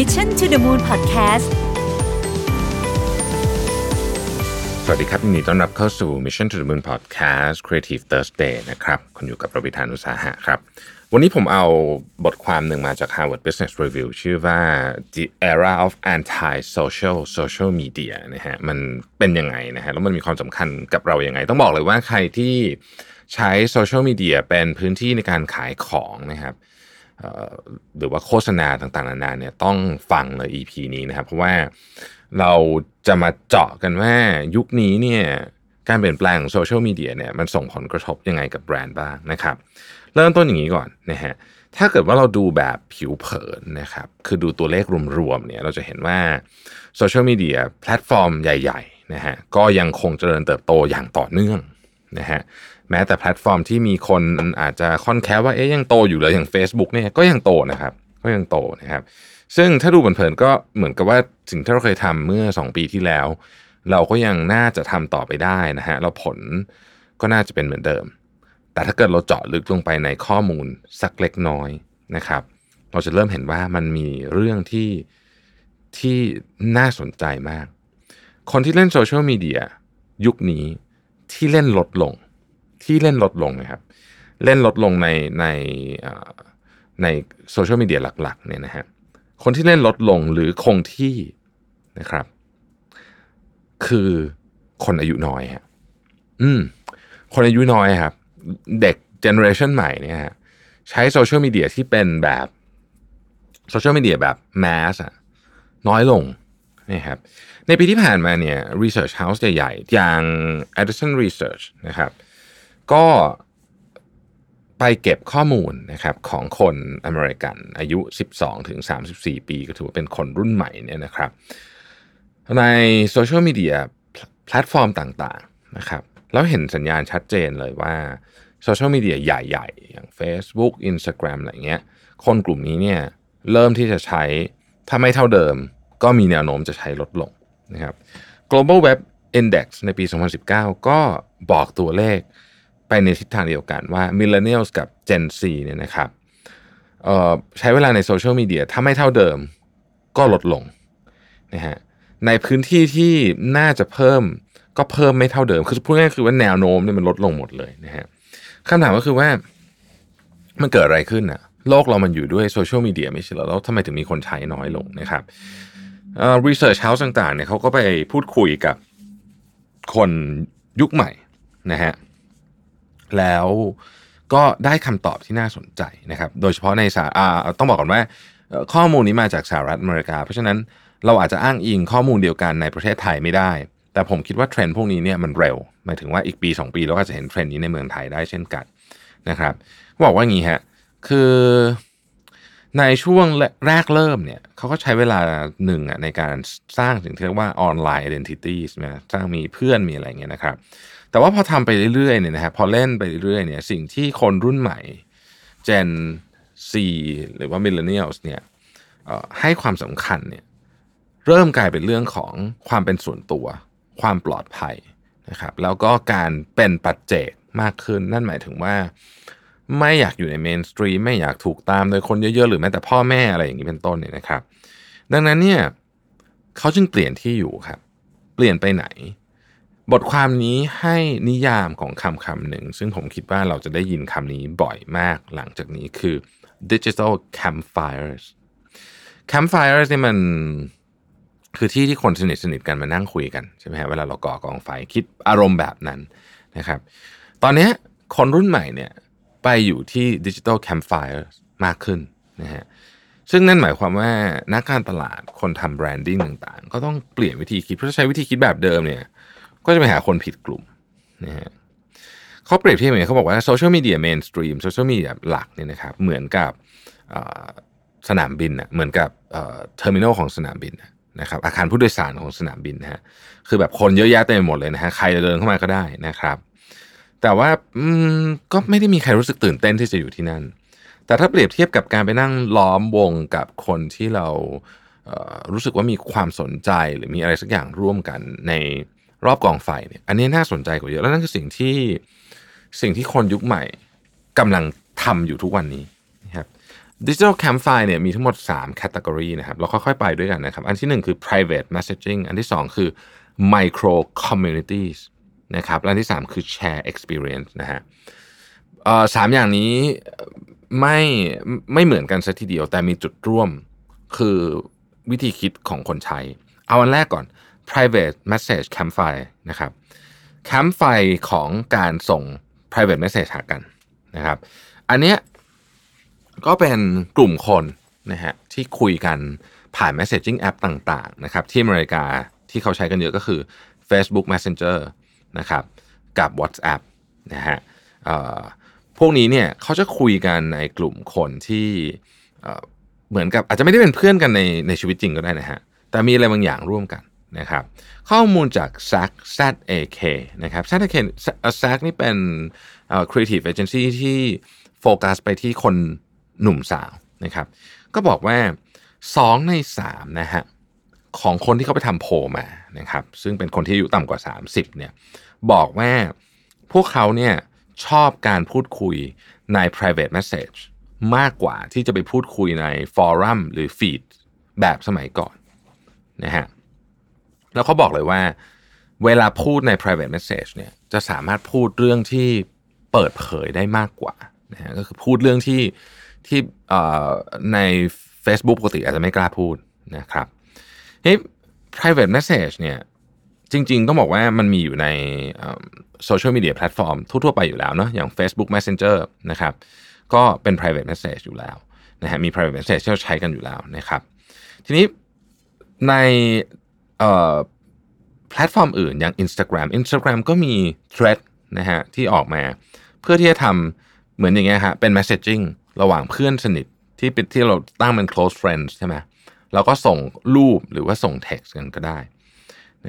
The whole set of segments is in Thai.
Mission to the Moon Podcast สวัสดีครับยินดีต้อนรับเข้าสู่ Mission to the Moon Podcast Creative Thursday นะครับ คุณอยู่กับประวิธานอุตสาหะครับ วันนี้ผมเอาบทความหนึ่งมาจาก Harvard Business Review ชื่อว่า The Era of Anti-Social Social Media นะฮะ มันเป็นยังไงนะฮะ แล้วมันมีความสำคัญกับเรายัางไง ต้องบอกเลยว่าใครที่ใช้โซเชียลมีเดียเป็นพื้นที่ในการขายของนะครับ หรือว่าโฆษณาต่างๆนานาเนี่ยต้องฟังเลย EP นี้นะครับ เพราะว่าเราจะมาเจาะกันว่ายุคนี้เนี่ยการเปลี่ยนแปลงของโซเชียลมีเดียเนี่ยมันส่งผลกระทบยังไงกับแบรนด์บ้างนะครับ เริ่มต้นอย่างนี้ก่อนนะฮะถ้าเกิดว่าเราดูแบบผิวเผินนะครับ คือดูตัวเลขรวมๆเนี่ยเราจะเห็นว่าโซเชียลมีเดียแพลตฟอร์มใหญ่ๆนะฮะก็ยังคงเจริญเติบโตอย่างต่อเนื่องนะฮะ แม้แต่แพลตฟอร์มที่มีคนอาจจะค่อนแค้ว่าเอ๊ยยังโตอยู่เลยอย่าง Facebook เนี่ยก็ยังโตนะครับก็ยังโตนะครับ ซึ่งถ้าดูเผินๆก็เหมือนกับว่าสิ่งที่เราเคยทำเมื่อ 2 ปีที่แล้ว เราก็ยังน่าจะทำต่อไปได้นะฮะแล้วผลก็น่าจะเป็นเหมือนเดิม แต่ถ้าเกิดเราเจาะลึกลงไปในข้อมูลสักเล็กน้อยนะครับ เราจะเริ่มเห็นว่ามันมีเรื่องที่ที่น่าสนใจมาก คนที่เล่นโซเชียลมีเดียยุคนี้ที่เล่นลดลง ที่เล่นลดลงนะครับ เล่นลดลงในในในโซเชียลมีเดียหลักๆเนี่ยนะฮะคนที่เล่นลดลงหรือคงที่นะครับ คือคนอายุน้อยฮะอืม คนอายุน้อยครับ เด็กเจเนอเรชันใหม่เนี่ยฮะใช้โซเชียลมีเดียที่เป็นแบบโซเชียลมีเดียแบบแมสอะน้อยลงนะครับในปีที่ผ่านมาเนี่ย Research House ใหญ่ๆ อย่าง Edison Research นะครับ ก็ไปเก็บข้อมูลนะครับของคนอเมริกันอายุ 12 ถึง 34 ปีก็ถือว่าเป็นคนรุ่นใหม่เนี่ยนะครับ ในโซเชียลมีเดียแพลตฟอร์มต่างๆนะครับแล้วเห็นสัญญาณชัดเจนเลยว่าโซเชียลมีเดียใหญ่ๆ อย่าง Facebook Instagram อะไรเงี้ย คนกลุ่มนี้เนี่ยเริ่มที่จะใช้ ถ้าไม่เท่าเดิม ก็มีแนวโน้มจะใช้ลดลงนะครับ Global Web Index ในปี 2019 ก็บอกตัวเลข ไปในทิศทางเดียวกันว่า Millennials กับ Gen Z เนี่ยนะครับใช้เวลาในโซเชียลมีเดียถ้าไม่เท่าเดิมก็ลดลงนะฮะในพื้นที่ที่น่าจะเพิ่มก็เพิ่มไม่เท่าเดิม คือพูดง่ายๆคือว่าแนวโน้มเนี่ยมันลดลงหมดเลยนะฮะคำถามก็คือว่ามันเกิดอะไรขึ้นอะโลกเรามันอยู่ด้วยโซเชียลมีเดียไม่ใช่เหรอแล้วทำไมถึงมีคนใช้น้อยลงนะครับเอ่อ research house ต่างๆเนี่ยเขาก็ไปพูดคุยกับคนยุคใหม่นะฮะ แล้วก็ได้คำตอบที่น่าสนใจนะครับ โดยเฉพาะในสาาต้องบอกก่อนว่าข้อมูลนี้มาจากสหรัฐอเมริกา เพราะฉะนั้นเราอาจจะอ้างอิงข้อมูลเดียวกันในประเทศไทยไม่ได้ แต่ผมคิดว่าเทรนด์พวกนี้เนี่ยมันเร็ว หมายถึงว่าอีกปี 2 ปีเราก็จะเห็นเทรนด์นี้ในเมืองไทยได้เช่นกันนะครับ บอกว่างี้ฮะ คือ ในช่วงแรกเริ่มเนี่ยเขาก็ใช้เวลาหนึ่งอะในการสร้างสิ่งที่เรียกว่าออนไลน์ identity ใช่ไหมสร้างมีเพื่อนมีอะไรเงี้ยนะครับ แต่ว่าพอทำไปเรื่อยๆเนี่ยนะฮะพอเล่นไปเรื่อยๆเนี่ยสิ่งที่คนรุ่นใหม่ Gen C หรือว่า Millennials เนี่ยให้ความสำคัญเนี่ยเริ่มกลายเป็นเรื่องของความเป็นส่วนตัว ความปลอดภัยนะครับแล้วก็การเป็นปัจเจกมากขึ้นนั่นหมายถึงว่า ไม่อยากอยู่ในเมนสตรีมไม่อยากถูกตามโดยคนเยอะๆ หรือแม้แต่พ่อแม่อะไรอย่างนี้เป็นต้นเนี่ยนะครับ ดังนั้นเนี่ยเขาจึงเปลี่ยนที่อยู่ครับ เปลี่ยนไปไหน บทความนี้ให้นิยามของคำคำหนึ่ง ซึ่งผมคิดว่าเราจะได้ยินคำนี้บ่อยมากหลังจากนี้คือ digital campfires campfires เนี่ยมันคือที่ที่คนสนิทสนิทกันมานั่งคุยกันใช่ไหมฮะเวลาเราก่อกองไฟคิดอารมณ์แบบนั้นนะครับ ตอนนี้คนรุ่นใหม่เนี่ย ไปอยู่ที่ดิจิ t a ลแคม p f ไฟมากขึ้นนะฮะซึ่งนั่นหมายความว่านักการตลาดคนทำแบรนดิ้งต่างๆ ก็ต้องเปลี่ยนวิธีคิดเพราะใช้วิธีคิดแบบเดิมเนี่ย ก็จะไปหาคนผิดกลุ่มนะฮะเขาเปรียบเทียบอย่างนี้เขาบอกว่าโซเชียลมีเดีย mainstream โซเชียลมีเดียหลักเนี่ยนะครับเหมือนกับสนามบินอะเหมือนกับ terminal ของสนามบินนะครับอาคารผู้โดยสารของสนามบินนะฮะคือแบบคนเยอะแยะเต็มหมดเลยนะฮะใครจะเดินเข้ามาก็ได้นะครับ แต่ว่าอืมก็ไม่ได้มีใครรู้สึกตื่นเต้นที่จะอยู่ที่นั่น แต่ถ้าเปรียบเทียบกับการไปนั่งล้อมวงกับคนที่เรารู้สึกว่ามีความสนใจหรือมีอะไรสักอย่างร่วมกันในรอบกองไฟเนี่ย อันนี้น่าสนใจกว่าเยอะแล้วนั่นคือสิ่งที่สิ่งที่คนยุคใหม่กำลังทำอยู่ทุกวันนี้นะครับ Digital Campfire เนี่ยมีทั้งหมด3 category นะครับ เราค่อยๆไปด้วยกันนะครับ อันที่ 1 คือ private messaging อันที่ 2 คือ micro communities นะครับและอันที่ 3 คือ share experience นะฮะสามอย่างนี้ไม่ไม่เหมือนกันสัทีเดียวแต่มีจุดร่วมคือวิธีคิดของคนใช้ เอาอันแรกก่อน private message campfire นะครับ campfire ของการส่ง private message หากันนะครับ อันเนี้ยก็เป็นกลุ่มคนนะฮะที่คุยกันผ่าน messaging app ต่าง ๆ นะครับ ที่อเมริกาที่เขาใช้กันเยอะก็คือ Facebook Messenger นะครับกับ WhatsApp นะฮะพวกนี้เนี่ยเขาจะคุยกันในกลุ่มคนที่เหมือนกับอาจจะไม่ได้เป็นเพื่อนกันในในชีวิตจริงก็ได้นะฮะแต่มีอะไรบางอย่างร่วมกันนะครับข้อมูลจาก SAC ZAK นะครับ ZAK SAC นี่เป็น creative agency ที่โฟกัสไปที่คนหนุ่มสาวนะครับก็บอกว่า 2 ใน3นะฮะ ของคนที่เขาไปทำโพมานะครับ ซึ่งเป็นคนที่อายุต่ำกว่า 30เนี่ยบอกว่าพวกเขาเนี่ยชอบการพูดคุยใน private message มากกว่าที่จะไปพูดคุยในฟอรัมหรือฟีดแบบสมัยก่อนนะฮะแล้วเขาบอกเลยว่า เวลาพูดใน private message เนี่ยจะสามารถพูดเรื่องที่เปิดเผยได้มากกว่านะฮะก็คือพูดเรื่องที่ที่ใน Facebook ปกติอาจจะไม่กล้าพูดนะครับ เฮ้ private message เนี่ยจริง ๆ ต้องบอกว่ามันมีอยู่ในโซเชียลมีเดียแพลตฟอร์มทั่ว ๆ ไปอยู่แล้วเนาะอย่าง Facebook Messenger นะครับก็เป็น private message อยู่แล้วนะฮะมี private message ที่เราใช้กันอยู่แล้วนะครับ ทีนี้ในแพลตฟอร์มอื่นอย่าง Instagram Instagram ก็มี Threads นะฮะที่ออกมา เพื่อที่จะทำเหมือนอย่างเงี้ยฮะเป็น messaging ระหว่างเพื่อนสนิทที่เป็นที่เราตั้งเป็น close friends ใช่ไหม เราก็ส่งรูปหรือว่าส่ง text กันก็ได้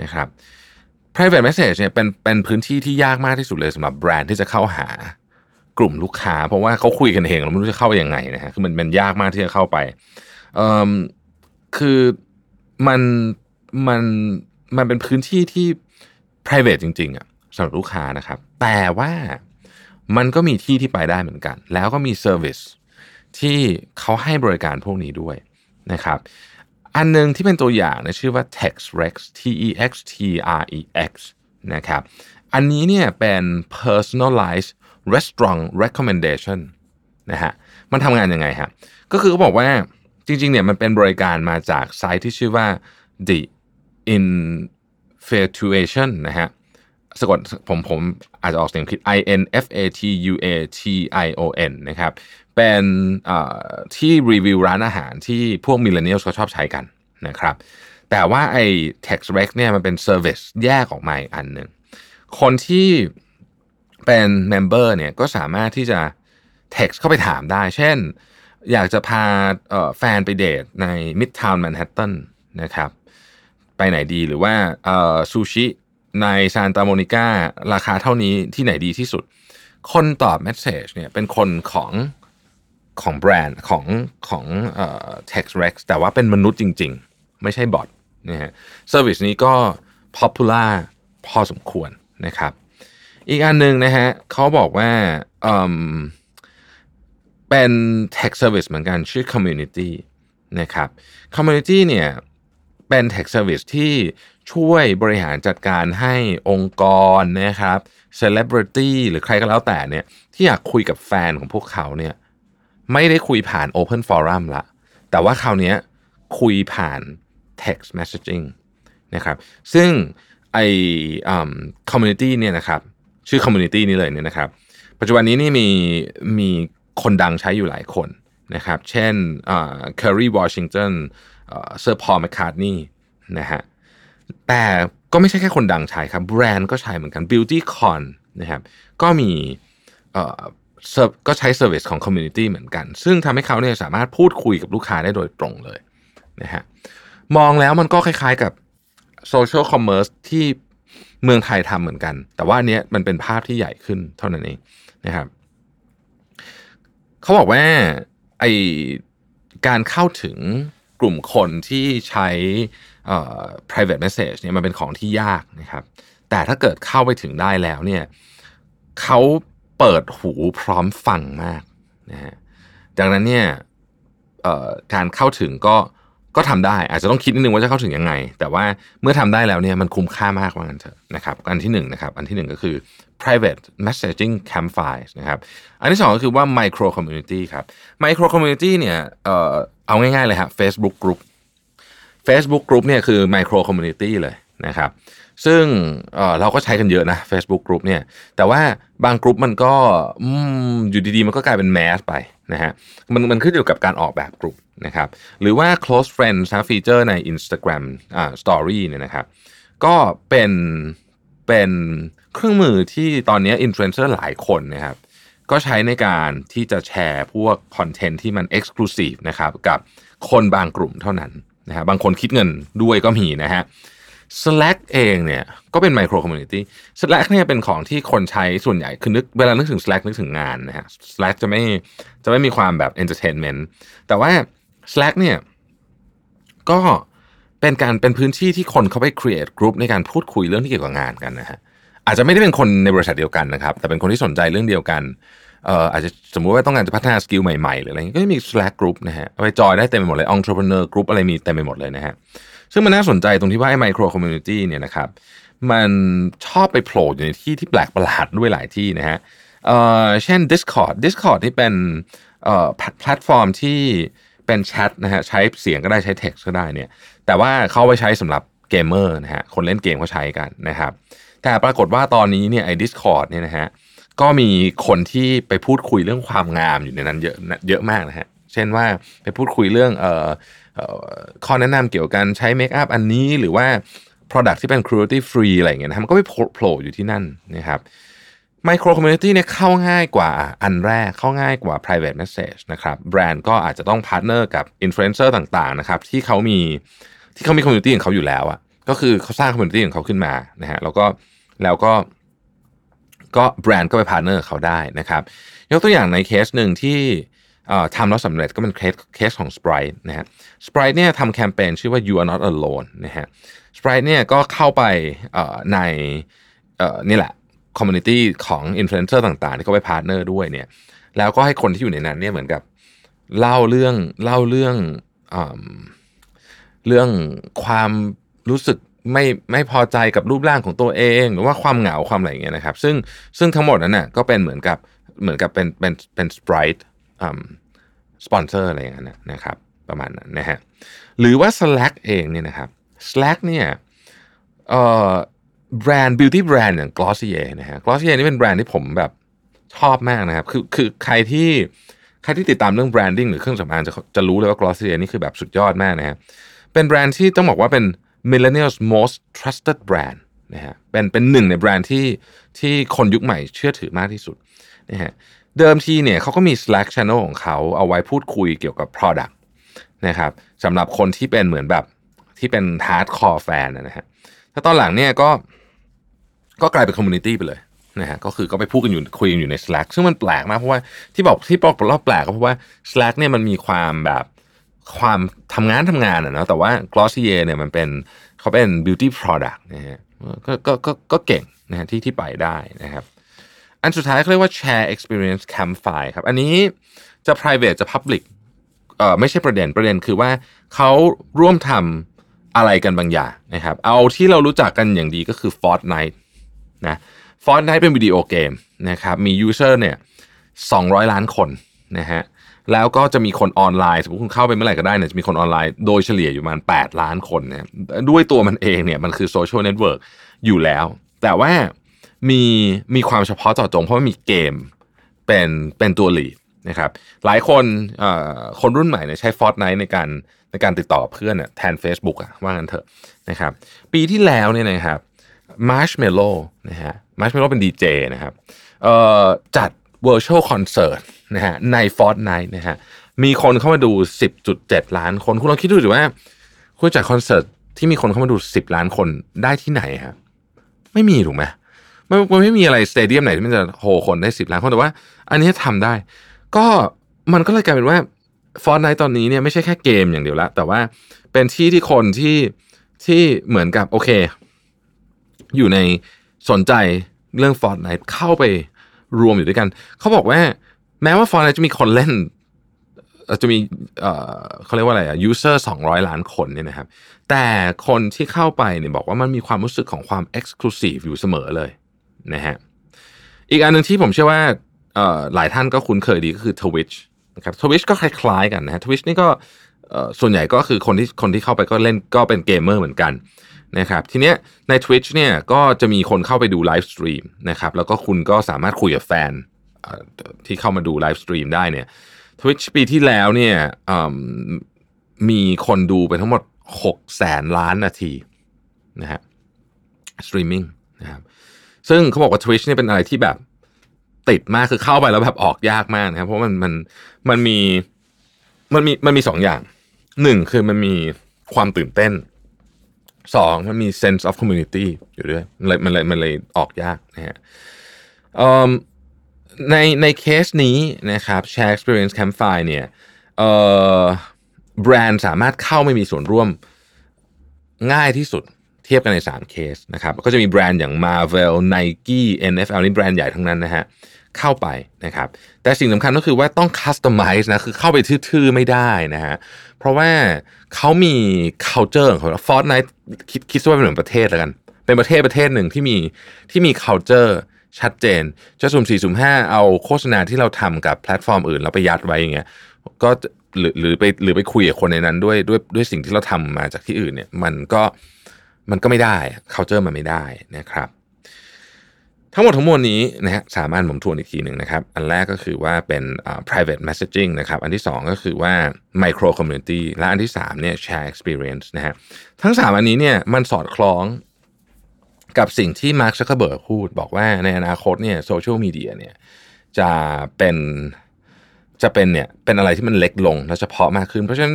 นะครับ private message เนี่ยเป็นเป็นพื้นที่ที่ยากมากที่สุดเลยสำหรับแบรนด์ที่จะเข้าหากลุ่มลูกค้า เพราะว่าเขาคุยกันเองเราไม่รู้จะเข้ายังไงนะฮะคือมันเป็นยากมากที่จะเข้าไปเอ่อคือมันมันมันเป็นพื้นที่ที่ private จริงๆอะสำหรับลูกค้านะครับ แต่ว่ามันก็มีที่ที่ไปได้เหมือนกัน แล้วก็มี service ที่เขาให้บริการพวกนี้ด้วยนะครับ อันนึงที่เป็นตัวอย่างนะชื่อว่า TextRex T E X T R E X นะครับ อันนี้เนี่ยเป็น personalized restaurant recommendation นะฮะ มันทำงานยังไงฮะ ก็คือเขาบอกว่าจริงๆเนี่ยมันเป็นบริการมาจากไซต์ที่ชื่อว่า the infatuation นะฮะสะกดผมผมอาจจะออกเสียงผิด I N F A T U A T I O N นะครับ เป็นที่รีวิวร้านอาหารที่พวก millennial เขาชอบใช้กันนะครับแต่ว่าไอ้ Text Rex เนี่ยมันเป็น service แยกออกมาอีกอันหนึ่งคนที่เป็น member เนี่ยก็สามารถที่จะ text เข้าไปถามได้ เช่น อยากจะพาแฟนไปเดทใน Midtown Manhattan นะครับ ไปไหนดีหรือว่าซูชิในซานตาโมนิการาคาเท่านี้ที่ไหนดีที่สุด คนตอบเมสเซจเนี่ยเป็นคนของ ของแบรนด์ของของเอ่อ TextRex แต่ว่าเป็นมนุษย์จริง ๆ ไม่ใช่บอทนะฮะเซอร์วิสนี้ก็ popular พอสมควรนะครับ อีกอันหนึ่งนะฮะเขาบอกว่าเป็น tech service เหมือนกันชื่อ community นะครับ community เนี่ยเป็น tech service ที่ช่วยบริหารจัดการให้องค์กรนะครับ celebrity หรือใครก็แล้วแต่เนี่ยที่อยากคุยกับแฟนของพวกเขาเนี่ย ไม่ได้คุยผ่าน Open Forum ละ แต่ว่าคราวนี้คุยผ่าน text messaging นะครับซึ่งไอ community เนี่ยนะครับชื่อ community นี้เลยเนี่ยนะครับ ปัจจุบันนี้นี่มีมีคนดังใช้อยู่หลายคนนะครับ เช่น Kerry Washington Sir Paul McCartney นะฮะแต่ก็ไม่ใช่แค่คนดังใช้ครับ แบรนด์ก็ใช้เหมือนกัน Beautycon นะครับก็มี ก็ใช้ service ของ Community เหมือนกัน ซึ่งทำให้เขาเนี่ยสามารถพูดคุยกับลูกค้าได้โดยตรงเลยนะฮะมองแล้วมันก็คล้ายๆกับ social commerce ที่เมืองไทยทำเหมือนกัน แต่ว่าอันนี้มันเป็นภาพที่ใหญ่ขึ้นเท่านั้นเองนะครับเขาบอกว่าไอการเข้าถึงกลุ่มคนที่ใช้ private message เนี่ยมันเป็นของที่ยากนะครับ แต่ถ้าเกิดเข้าไปถึงได้แล้วเนี่ยเขา เปิดหูพร้อมฟังมากนะฮะดังนั้นเนี่ยการเข้าถึงก็ก็ทำได้ อาจจะต้องคิดนิดนึงว่าจะเข้าถึงยังไง แต่ว่าเมื่อทำได้แล้วเนี่ยมันคุ้มค่ามากว่างั้นเถอะนะครับอันที่หนึ่งนะครับอันที่หนึ่งก็คือ private messaging campfires นะครับอันที่สองก็คือว่า micro community ครับ micro community เนี่ยเอ่อเอาง่ายๆเลยฮะ Facebook group Facebook group เนี่ยคือ micro community เลยนะครับ ซึ่งเเราก็ใช้กันเยอะนะ Facebook group เนี่ยแต่ว่าบางกลุ่มมันก็อยู่ดีๆ มันก็กลายเป็นแมสไปนะฮะมันมันขึ้นอยู่กับการออกแบบกลุ่มนะครับหรือว่า close friends นะฟีเจอร์ใน Instagram อ่า story เนี่ยนะครับก็เป็นเป็นเครื่องมือที่ตอนนี้อินฟลูเอนเซอร์หลายคนนะครับก็ใช้ในการที่จะแชร์พวกคอนเทนต์ที่มัน Exclusive นะครับกับคนบางกลุ่มเท่านั้นนะฮะบางคนคิดเงินด้วยก็มีนะฮะ Slack เองเนี่ยก็เป็น micro community Slack เนี่ยเป็นของที่คนใช้ส่วนใหญ่คือนึกเวลานึกถึง Slack นึกถึงงานนะฮะ Slack จะไม่จะไม่มีความแบบ entertainment แต่ว่า Slack เนี่ยก็เป็นการเป็นพื้นที่ที่คนเขาไป create group ในการพูดคุยเรื่องที่เกี่ยวกับงานกันนะฮะอาจจะไม่ได้เป็นคนในบริษัทเดียวกันนะครับ แต่เป็นคนที่สนใจเรื่องเดียวกันเอ่ออาจจะสมมุติว่าต้องการจะพัฒนา skill ใหม่ๆหรืออะไรเงี้ยก็จะมี Slack group นะฮะไปจอยได้เต็มไปหมดเลย entrepreneur group อะไรมีเต็มไปหมดเลยนะฮะ ซึ่งมันน่าสนใจตรงที่ว่าไอ้ micro community เนี่ยนะครับมันชอบไปโผล่อยู่ในที่ที่แปลกประหลาดด้วยหลายที่นะฮะเอ่อเช่น Discord Discord ที่เป็นเอ่อแพลตฟอร์มที่เป็นแชทนะฮะใช้เสียงก็ได้ใช้ text ก็ได้เนี่ยแต่ว่าเขาเอาไปใช้สำหรับเกมเมอร์นะฮะคนเล่นเกมเขาใช้กันนะครับแต่ปรากฏว่าตอนนี้เนี่ยไอ้ Discord เนี่ยนะฮะก็มีคนที่ไปพูดคุยเรื่องความงามอยู่ในนั้นเยอะเยอะมากนะฮะเช่นว่าไปพูดคุยเรื่องเอ่อ ข้อแนะนำเกี่ยวกับการใช้ makeup อันนี้หรือว่า product ที่เป็น cruelty free อะไรเงี้ยนะมันก็ไปโผล่อยู่ที่นั่นนะครับ micro community เนี่ยเข้าง่ายกว่าอันแรกเข้าง่ายกว่า private message นะครับแบรนด์ก็อาจจะต้อง partner กับ influencer ต่างๆนะครับที่เขามีที่เขามี community ของเขาอยู่แล้วอะก็คือเขาสร้าง community ของเขาขึ้นมานะฮะแล้วก็แล้วก็ก็แบรนด์ก็ไป partner เขาได้นะครับ ยกตัวอย่างในเคสหนึ่งที่ ทำแล้วสำเร็จก็เป็น case case ของ Sprite นะฮะ Sprite เนี่ยทำแคมเปญชื่อว่า you are not alone นะฮะ Sprite เนี่ยก็เข้าไปในนี่แหละ community ของอินฟลูเอนเซอร์ต่างๆ ที่เขาไป partner ด้วยเนี่ยแล้วก็ให้คนที่อยู่ในนั้นเนี่ยเหมือนกับเล่าเรื่องเล่าเรื่องเรื่องความรู้สึกไม่ไม่พอใจกับรูปร่างของตัวเอง หรือว่าความเหงาความอะไรอย่างเงี้ยนะครับ ซึ่งซึ่งทั้งหมดนั้นน่ะก็เป็นเหมือนกับเหมือนกับเป็นเป็นเป็น Sprite สปอนเซอร์อะไรอย่างเงี้ยนะครับประมาณนั้นนะฮะหรือว่า Slack เองเนี่ยนะครับ Slack เนี่ยเอ่อแบรนด์ beauty brand อย่าง Glossier นะฮะ Glossier นี่เป็นแบรนด์ที่ผมแบบชอบมากนะครับคือคือใครที่ใครที่ติดตามเรื่อง branding หรือเครื่องสำอางจะจะรู้เลยว่า Glossier นี่คือแบบสุดยอดมากนะฮะเป็นแบรนด์ที่ต้องบอกว่าเป็น millennials most trusted brand นะฮะเป็นเป็นหนึ่งในแบรนด์ที่ที่คนยุคใหม่เชื่อถือมากที่สุดนะฮะ เดิมทีเนี่ยเขาก็มี Slack channel ของเขาเอาไว้พูดคุยเกี่ยวกับ product นะครับสำหรับคนที่เป็นเหมือนแบบที่เป็น hardcore fan นะฮะถ้าตอนหลังเนี่ยก็ก็กลายเป็น community ไปเลยนะฮะก็คือก็ไปพูดกันอยู่คุยกันอยู่ใน Slack ซึ่งมันแปลกมากเพราะว่าที่บอกที่บอกเราแปลกก็เพราะว่า Slack เนี่ยมันมีความแบบความทำงานทำงานอะนะแต่ว่า Glossier เนี่ยมันเป็นเขาเป็น beauty product นะฮะก็ก็ก็เก่งนะฮะที่ที่ไปได้นะครับ อันสุดท้ายเขาเรียกว่า share experience campfire ครับ อันนี้จะ private จะ public เอ่อไม่ใช่ประเด็นประเด็นคือว่าเขาร่วมทำอะไรกันบางอย่างนะครับ เอาที่เรารู้จักกันอย่างดีก็คือ Fortnite นะ Fortnite เป็นวิดีโอเกมนะครับมี user เนี่ย200 ล้านคนนะฮะแล้วก็จะมีคนออนไลน์สมมติคุณเข้าไปเมื่อไหร่ก็ได้เนี่ยจะมีคนออนไลน์โดยเฉลี่ยอยู่ประมาณ 8 ล้านคนนะด้วยตัวมันเองเนี่ยมันคือโซเชียลเน็ตเวิร์กอยู่แล้ว แต่ว่า มีมีความเฉพาะเจาะจงเพราะว่ามีเกมเป็นเป็นตัว lead นะครับหลายคนคนรุ่นใหม่เนี่ยใช้ Fortnite ในการในการติดต่อเพื่อนแทน Facebook อะว่างั้นเถอะนะครับปีที่แล้วเนี่ยนะครับ Marshmello นะฮะ Marshmello เป็นดีเจนะครับจัด virtual concert นะฮะใน Fortnite นะฮะมีคนเข้ามาดู 10.7 ล้านคน คุณลองคิดดูสิว่า คุณจัดคอนเสิร์ตที่มีคนเข้ามาดู 10 ล้านคนได้ที่ไหนครับไม่มีถูกไหม มันมันไม่มีอะไรสเตเดียมไหนที่มันจะโฮคนได้10ล้านคนแต่ว่า อันนี้ทำได้ ก็มันก็เลยกลายเป็นว่า Fortnite ตอนนี้เนี่ยไม่ใช่แค่เกมอย่างเดียวละแต่ว่าเป็นที่ที่คนที่ที่เหมือนกับโอเค อยู่ในสนใจเรื่อง Fortnite เข้าไปรวมอยู่ด้วยกัน เขาบอกว่า แม้ว่า Fortnite จะมีคนเล่นจะมีเอ่อเขาเรียกว่าอะไรอะ user 200ล้านคนเนี่ยนะครับ แต่คนที่เข้าไปเนี่ยบอกว่ามันมีความรู้สึกของความ exclusive อยู่เสมอเลย นะฮะอีกอันหนึ่งที่ผมเชื่อว่าหลายท่านก็คุ้นเคยดีก็คือ Twitch นะครับ Twitch ก็คล้ายๆกันนะฮะ Twitch นี่ก็ส่วนใหญ่ก็คือคนที่คนที่เข้าไปก็เล่นก็เป็นเกมเมอร์เหมือนกันนะครับทีเนี้ยใน Twitch เนี่ยก็จะมีคนเข้าไปดูไลฟ์สตรีมนะครับแล้วก็คุณก็สามารถคุยกับแฟนที่เข้ามาดูไลฟ์สตรีมได้เนี่ย Twitch ปีที่แล้วเนี่ยมีคนดูไปทั้งหมด6แสนล้านนาทีนะฮะสตรีมมิ่งนะครับ ซึ่งเขาบอกว่า Twitch เนี่ยเป็นอะไรที่แบบติดมากคือเข้าไปแล้วแบบออกยากมากนะครับเพราะมันมันมันมีมันมีมันมีสองอย่างหนึ่งคือมันมีความตื่นเต้นสองมันมี sense of community อยู่ด้วยมันเลยมันเลยมันเลยออกยากนะฮะในในเคสนี้นะครับ Share Experience Campfire เนี่ยแบรนด์สามารถเข้าไม่มีส่วนร่วมง่ายที่สุด เทียบกันใน 3 เคสนะครับก็จะมีแบรนด์อย่าง Marvel Nike NFL นี่แบรนด์ใหญ่ทั้งนั้นนะฮะเข้าไปนะครับ แต่สิ่งสำคัญก็คือว่าต้อง customize นะคือเข้าไปทื่อๆไม่ได้นะฮะเพราะว่าเขามี culture ของเขา Fortnite คิดคิดว่าเป็นเหมือนประเทศแล้วกัน เป็นประเทศประเทศหนึ่งที่มีที่มี culture ชัดเจนจะสุ่มสี่สุ่มห้าเอาโฆษณาที่เราทำกับแพลตฟอร์มอื่นแล้วไปยัดไว้อย่างเงี้ยก็หรือหรือไปหรือไปคุยกับคนในนั้นด้วยด้วยด้วยสิ่งที่เราทำมาจากที่อื่นเนี่ย มันก็ มันก็ไม่ได้ culture มันไม่ได้นะครับ ทั้งหมดทั้งมวลนี้นะฮะสามารถผมทวนอีกทีหนึ่งนะครับ อันแรกก็คือว่าเป็น private messaging นะครับ อันที่สองก็คือว่า micro community และอันที่สามเนี่ย shared experience นะฮะทั้งสามอันนี้เนี่ยมันสอดคล้องกับสิ่งที่มาร์คซักเคอร์เบิร์กพูด บอกว่าในอนาคตเนี่ยโซเชียลมีเดียเนี่ยจะเป็นจะเป็นเนี่ยเป็นอะไรที่มันเล็กลงและเฉพาะมากขึ้น เพราะฉะนั้น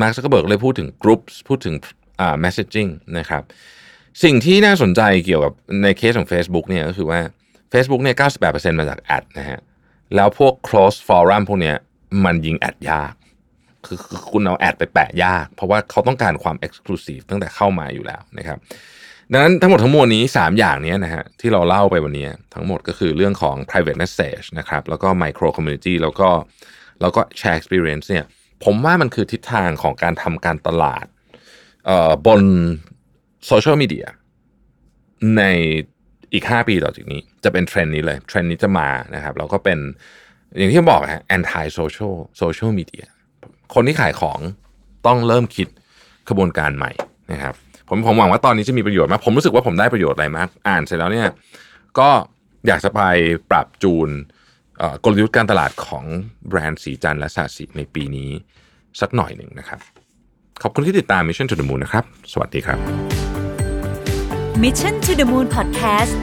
มาร์คซักเคอร์เบิร์กเลยพูดถึง groups พูดถึง อ่า messaging นะครับ สิ่งที่น่าสนใจเกี่ยวกับในเคสของ Facebook เนี่ยก็คือว่า Facebook เนี่ย 98%มาจากแอดนะฮะ แล้วพวก close forum พวกเนี้ยมันยิงแอดยาก คือคุณเอาแอดไปแปะยาก เพราะว่าเขาต้องการความ exclusive ตั้งแต่เข้ามาอยู่แล้วนะครับ ดังนั้นทั้งหมดทั้งมวลนี้ 3 อย่างนี้นะฮะที่เราเล่าไปวันนี้ ทั้งหมดก็คือเรื่องของ private message นะครับ แล้วก็ micro community แล้วก็แล้วก็ share experience เนี่ย ผมว่ามันคือทิศทางของการทำการตลาด บนโซเชียลมีเดียในอีก 5 ปีต่อจากนี้ จะเป็นเทรนด์นี้เลย เทรนด์นี้จะมานะครับแล้วก็เป็นอย่างที่ผมบอกฮะ anti social social media คนที่ขายของต้องเริ่มคิดขบวนการใหม่นะครับผมผมหวังว่าตอนนี้จะมีประโยชน์มากผมรู้สึกว่าผมได้ประโยชน์อะไรมาก อ่านเสร็จแล้วเนี่ยก็อยากจะไปปรับจูนกลยุทธ์การตลาดของแบรนด์สีจันและสาสีในปีนี้สักหน่อยหนึ่งนะครับ ขอบคุณที่ติดตาม Mission to the Moon นะครับ สวัสดีครับ Mission to the Moon Podcast